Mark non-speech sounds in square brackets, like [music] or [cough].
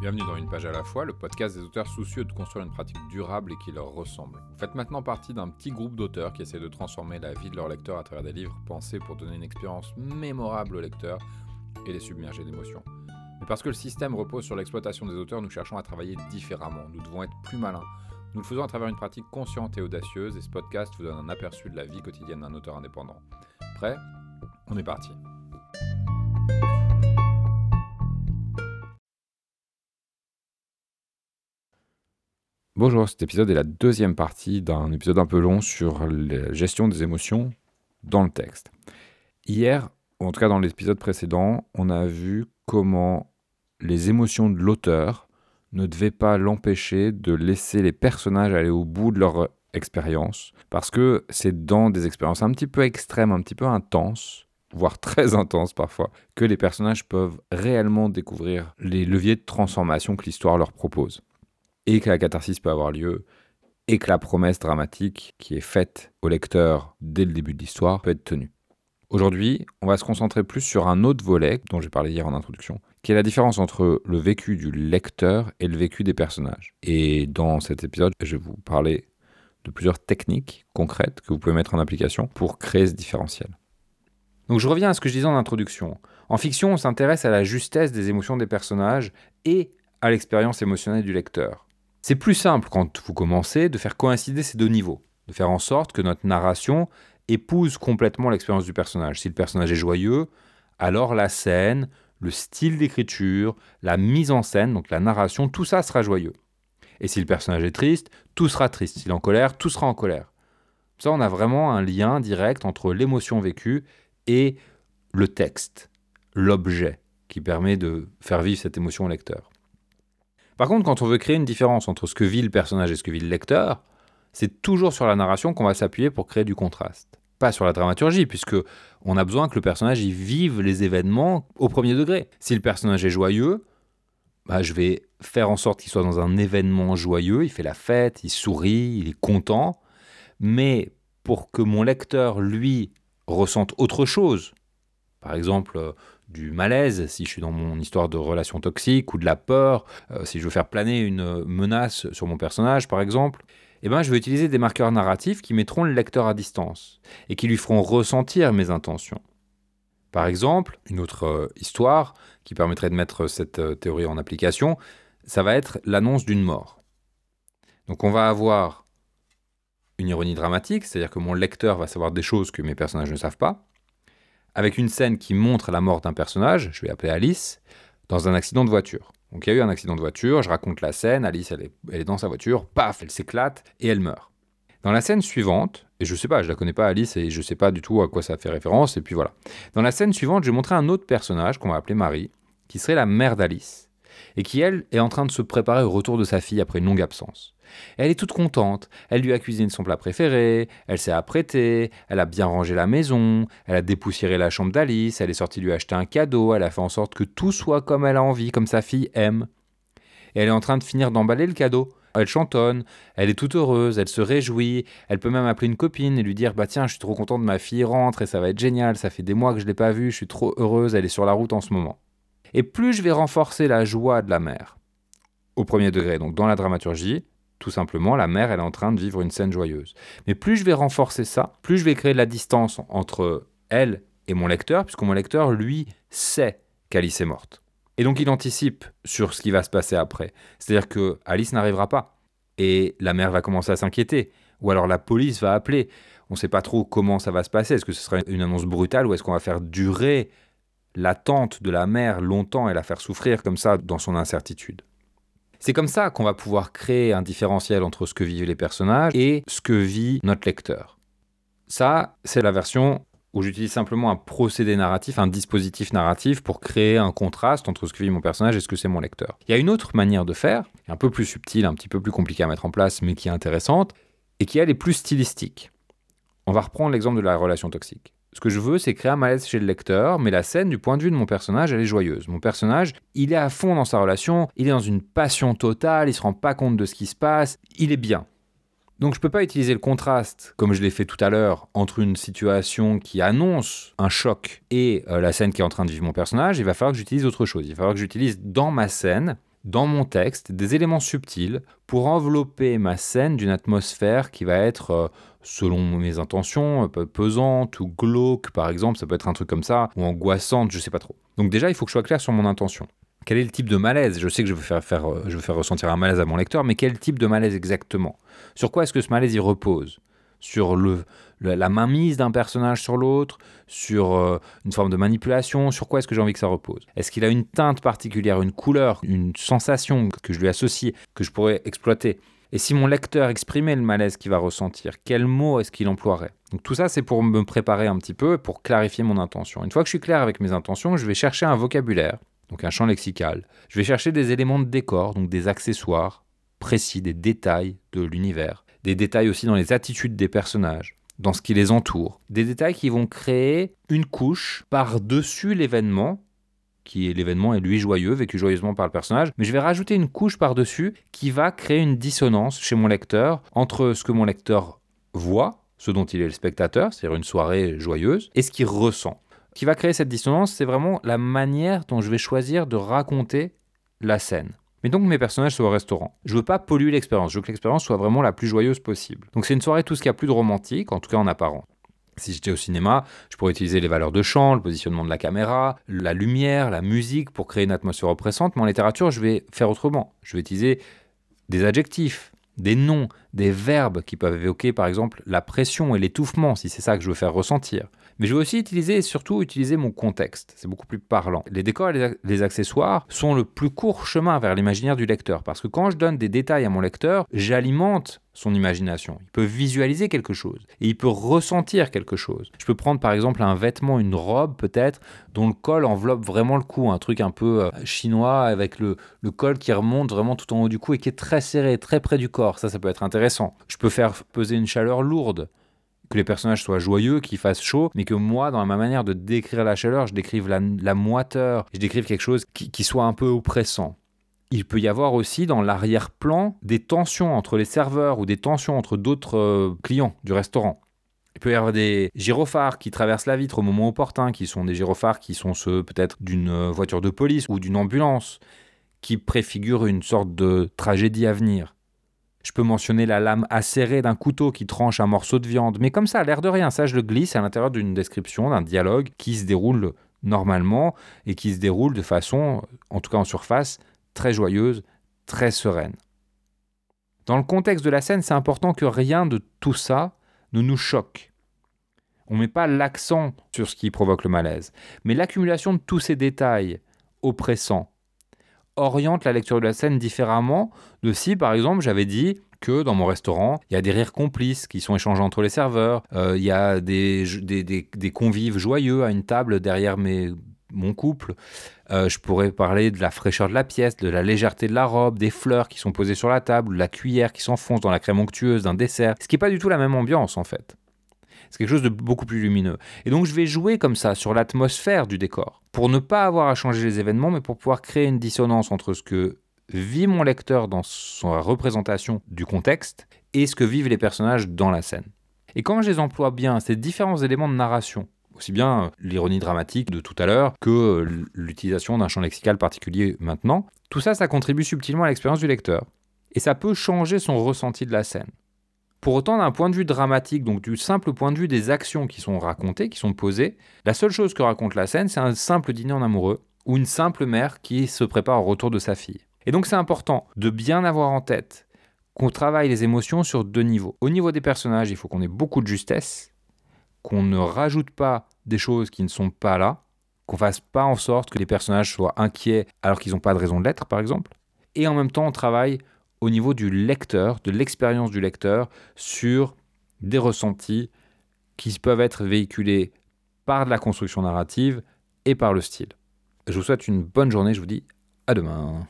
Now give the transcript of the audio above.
Bienvenue dans Une page à la fois, le podcast des auteurs soucieux de construire une pratique durable et qui leur ressemble. Vous faites maintenant partie d'un petit groupe d'auteurs qui essaient de transformer la vie de leurs lecteurs à travers des livres pensés pour donner une expérience mémorable aux lecteurs et les submerger d'émotions. Mais parce que le système repose sur l'exploitation des auteurs, nous cherchons à travailler différemment. Nous devons être plus malins. Nous le faisons à travers une pratique consciente et audacieuse et ce podcast vous donne un aperçu de la vie quotidienne d'un auteur indépendant. Prêt? On est parti. Bonjour, cet épisode est la deuxième partie d'un épisode un peu long sur la gestion des émotions dans le texte. Hier, ou en tout cas dans l'épisode précédent, on a vu comment les émotions de l'auteur ne devaient pas l'empêcher de laisser les personnages aller au bout de leur expérience, parce que c'est dans des expériences un petit peu extrêmes, un petit peu intenses, voire [laughs] très intenses parfois, que les personnages peuvent réellement découvrir les leviers de transformation que l'histoire leur propose et que la catharsis peut avoir lieu, et que la promesse dramatique qui est faite au lecteur dès le début de l'histoire peut être tenue. Aujourd'hui, on va se concentrer plus sur un autre volet dont j'ai parlé hier en introduction, qui est la différence entre le vécu du lecteur et le vécu des personnages. Et dans cet épisode, je vais vous parler de plusieurs techniques concrètes que vous pouvez mettre en application pour créer ce différentiel. Donc je reviens à ce que je disais en introduction. En fiction, on s'intéresse à la justesse des émotions des personnages et à l'expérience émotionnelle du lecteur. C'est plus simple quand vous commencez de faire coïncider ces deux niveaux, de faire en sorte que notre narration épouse complètement l'expérience du personnage. Si le personnage est joyeux, alors la scène, le style d'écriture, la mise en scène, donc la narration, tout ça sera joyeux. Et si le personnage est triste, tout sera triste. S'il est en colère, tout sera en colère. Ça, on a vraiment un lien direct entre l'émotion vécue et le texte, l'objet, qui permet de faire vivre cette émotion au lecteur. Par contre, quand on veut créer une différence entre ce que vit le personnage et ce que vit le lecteur, c'est toujours sur la narration qu'on va s'appuyer pour créer du contraste. Pas sur la dramaturgie, puisque on a besoin que le personnage y vive les événements au premier degré. Si le personnage est joyeux, bah, je vais faire en sorte qu'il soit dans un événement joyeux, il fait la fête, il sourit, il est content. Mais pour que mon lecteur, lui, ressente autre chose, par exemple, du malaise, si je suis dans mon histoire de relation toxique, ou de la peur, euh, si je veux faire planer une menace sur mon personnage, par exemple, eh ben, je vais utiliser des marqueurs narratifs qui mettront le lecteur à distance et qui lui feront ressentir mes intentions. Par exemple, une autre euh, histoire qui permettrait de mettre cette euh, théorie en application, ça va être l'annonce d'une mort. Donc on va avoir une ironie dramatique, c'est-à-dire que mon lecteur va savoir des choses que mes personnages ne savent pas, avec une scène qui montre la mort d'un personnage, je vais appeler Alice, dans un accident de voiture. Donc il y a eu un accident de voiture, je raconte la scène, Alice elle est, dans sa voiture, paf, elle s'éclate et elle meurt. Dans la scène suivante, et je sais pas, je la connais pas Alice et je sais pas du tout à quoi ça fait référence, et puis voilà. Dans la scène suivante, je vais montrer un autre personnage qu'on va appeler Marie, qui serait la mère d'Alice, et qui elle est en train de se préparer au retour de sa fille après une longue absence. Elle est toute contente, elle lui a cuisiné son plat préféré, elle s'est apprêtée, elle a bien rangé la maison, elle a dépoussiéré la chambre d'Alice, elle est sortie lui acheter un cadeau, elle a fait en sorte que tout soit comme elle a envie, comme sa fille aime. Et elle est en train de finir d'emballer le cadeau. Elle chantonne, elle est toute heureuse, elle se réjouit, elle peut même appeler une copine et lui dire Bah tiens, je suis trop contente, ma fille rentre et ça va être génial, ça fait des mois que je l'ai pas vue, je suis trop heureuse, elle est sur la route en ce moment. Et plus je vais renforcer la joie de la mère, au premier degré, donc dans la dramaturgie, tout simplement, la mère, elle est en train de vivre une scène joyeuse. Mais plus je vais renforcer ça, plus je vais créer de la distance entre elle et mon lecteur, puisque mon lecteur, lui, sait qu'Alice est morte. Et donc il anticipe sur ce qui va se passer après. C'est-à-dire que Alice n'arrivera pas. Et la mère va commencer à s'inquiéter. Ou alors la police va appeler. On ne sait pas trop comment ça va se passer. Est-ce que ce sera une annonce brutale ou est-ce qu'on va faire durer l'attente de la mère longtemps et la faire souffrir comme ça dans son incertitude? C'est comme ça qu'on va pouvoir créer un différentiel entre ce que vivent les personnages et ce que vit notre lecteur. Ça, c'est la version où j'utilise simplement un procédé narratif, un dispositif narratif pour créer un contraste entre ce que vit mon personnage et ce que c'est mon lecteur. Il y a une autre manière de faire, un peu plus subtile, un petit peu plus compliquée à mettre en place, mais qui est intéressante, et qui elle est plus stylistique. On va reprendre l'exemple de la relation toxique. Ce que je veux, c'est créer un malaise chez le lecteur, mais la scène, du point de vue de mon personnage, elle est joyeuse. Mon personnage, il est à fond dans sa relation, il est dans une passion totale, il se rend pas compte de ce qui se passe, il est bien. Donc je ne peux pas utiliser le contraste, comme je l'ai fait tout à l'heure, entre une situation qui annonce un choc et euh, la scène qui est en train de vivre mon personnage. Il va falloir que j'utilise autre chose. Il va falloir que j'utilise dans ma scène dans mon texte des éléments subtils pour envelopper ma scène d'une atmosphère qui va être, euh, selon mes intentions, pesante ou glauque par exemple, ça peut être un truc comme ça, ou angoissante, je sais pas trop. Donc déjà, il faut que je sois clair sur mon intention. Quel est le type de malaise? Je sais que je veux faire, faire, euh, je veux faire ressentir un malaise à mon lecteur, mais quel type de malaise exactement? Sur quoi est-ce que ce malaise y repose? Sur le, la mainmise d'un personnage sur l'autre, sur euh, une forme de manipulation, sur quoi est-ce que j'ai envie que ça repose? Est-ce qu'il a une teinte particulière, une couleur, une sensation que je lui associe, que je pourrais exploiter? Et si mon lecteur exprimait le malaise qu'il va ressentir, quel mot est-ce qu'il emploierait? Donc tout ça, c'est pour me préparer un petit peu, pour clarifier mon intention. Une fois que je suis clair avec mes intentions, je vais chercher un vocabulaire, donc un champ lexical. Je vais chercher des éléments de décor, donc des accessoires précis, des détails de l'univers, des détails aussi dans les attitudes des personnages dans ce qui les entoure. Des détails qui vont créer une couche par-dessus l'événement, qui est l'événement est lui joyeux, vécu joyeusement par le personnage, mais je vais rajouter une couche par-dessus qui va créer une dissonance chez mon lecteur entre ce que mon lecteur voit, ce dont il est le spectateur, c'est-à-dire une soirée joyeuse, et ce qu'il ressent. Ce qui va créer cette dissonance, c'est vraiment la manière dont je vais choisir de raconter la scène. Mais donc mes personnages soient au restaurant. Je veux pas polluer l'expérience, je veux que l'expérience soit vraiment la plus joyeuse possible. Donc c'est une soirée tout ce qu'il y a plus de romantique, en tout cas en apparent. Si j'étais au cinéma, je pourrais utiliser les valeurs de champ, le positionnement de la caméra, la lumière, la musique pour créer une atmosphère oppressante, mais en littérature, je vais faire autrement. Je vais utiliser des adjectifs, des noms, des verbes qui peuvent évoquer par exemple la pression et l'étouffement, si c'est ça que je veux faire ressentir. Mais je vais aussi utiliser et surtout utiliser mon contexte. C'est beaucoup plus parlant. Les décors et les accessoires sont le plus court chemin vers l'imaginaire du lecteur. Parce que quand je donne des détails à mon lecteur, j'alimente son imagination. Il peut visualiser quelque chose et il peut ressentir quelque chose. Je peux prendre par exemple un vêtement, une robe peut-être, dont le col enveloppe vraiment le cou, un truc un peu euh, chinois avec le, le, col qui remonte vraiment tout en haut du cou et qui est très serré, très près du corps. Ça, ça peut être intéressant. Je peux faire peser une chaleur lourde que les personnages soient joyeux, qu'ils fassent chaud, mais que moi, dans ma manière de décrire la chaleur, je décrive la, moiteur, je décrive quelque chose qui, soit un peu oppressant. Il peut y avoir aussi dans l'arrière-plan des tensions entre les serveurs ou des tensions entre d'autres euh, clients du restaurant. Il peut y avoir des gyrophares qui traversent la vitre au moment opportun, qui sont des gyrophares qui sont ceux peut-être d'une euh, voiture de police ou d'une ambulance, qui préfigurent une sorte de tragédie à venir. Je peux mentionner la lame acérée d'un couteau qui tranche un morceau de viande, mais comme ça, l'air de rien, ça je le glisse à l'intérieur d'une description, d'un dialogue qui se déroule normalement et qui se déroule de façon, en tout cas en surface, très joyeuse, très sereine. Dans le contexte de la scène, c'est important que rien de tout ça ne nous choque. On ne met pas l'accent sur ce qui provoque le malaise, mais l'accumulation de tous ces détails oppressants, oriente la lecture de la scène différemment de si, par exemple, j'avais dit que dans mon restaurant, il y a des rires complices qui sont échangés entre les serveurs, euh, il y a des, convives joyeux à une table derrière mes, mon couple. Euh, je pourrais parler de la fraîcheur de la pièce, de la légèreté de la robe, des fleurs qui sont posées sur la table, de la cuillère qui s'enfonce dans la crème onctueuse d'un dessert, ce qui n'est pas du tout la même ambiance en fait. C'est quelque chose de beaucoup plus lumineux. Et donc je vais jouer comme ça sur l'atmosphère du décor, pour ne pas avoir à changer les événements, mais pour pouvoir créer une dissonance entre ce que vit mon lecteur dans sa représentation du contexte et ce que vivent les personnages dans la scène. Et quand je les emploie bien, ces différents éléments de narration, aussi bien l'ironie dramatique de tout à l'heure que l'utilisation d'un champ lexical particulier maintenant, tout ça, ça contribue subtilement à l'expérience du lecteur. Et ça peut changer son ressenti de la scène. Pour autant, d'un point de vue dramatique, donc du simple point de vue des actions qui sont racontées, qui sont posées, la seule chose que raconte la scène, c'est un simple dîner en amoureux ou une simple mère qui se prépare au retour de sa fille. Et donc c'est important de bien avoir en tête qu'on travaille les émotions sur deux niveaux. Au niveau des personnages, il faut qu'on ait beaucoup de justesse, qu'on ne rajoute pas des choses qui ne sont pas là, qu'on fasse pas en sorte que les personnages soient inquiets alors qu'ils n'ont pas de raison de l'être, par exemple. Et en même temps, on travaille au niveau du lecteur, de l'expérience du lecteur sur des ressentis qui peuvent être véhiculés par la construction narrative et par le style. Je vous souhaite une bonne journée, je vous dis à demain.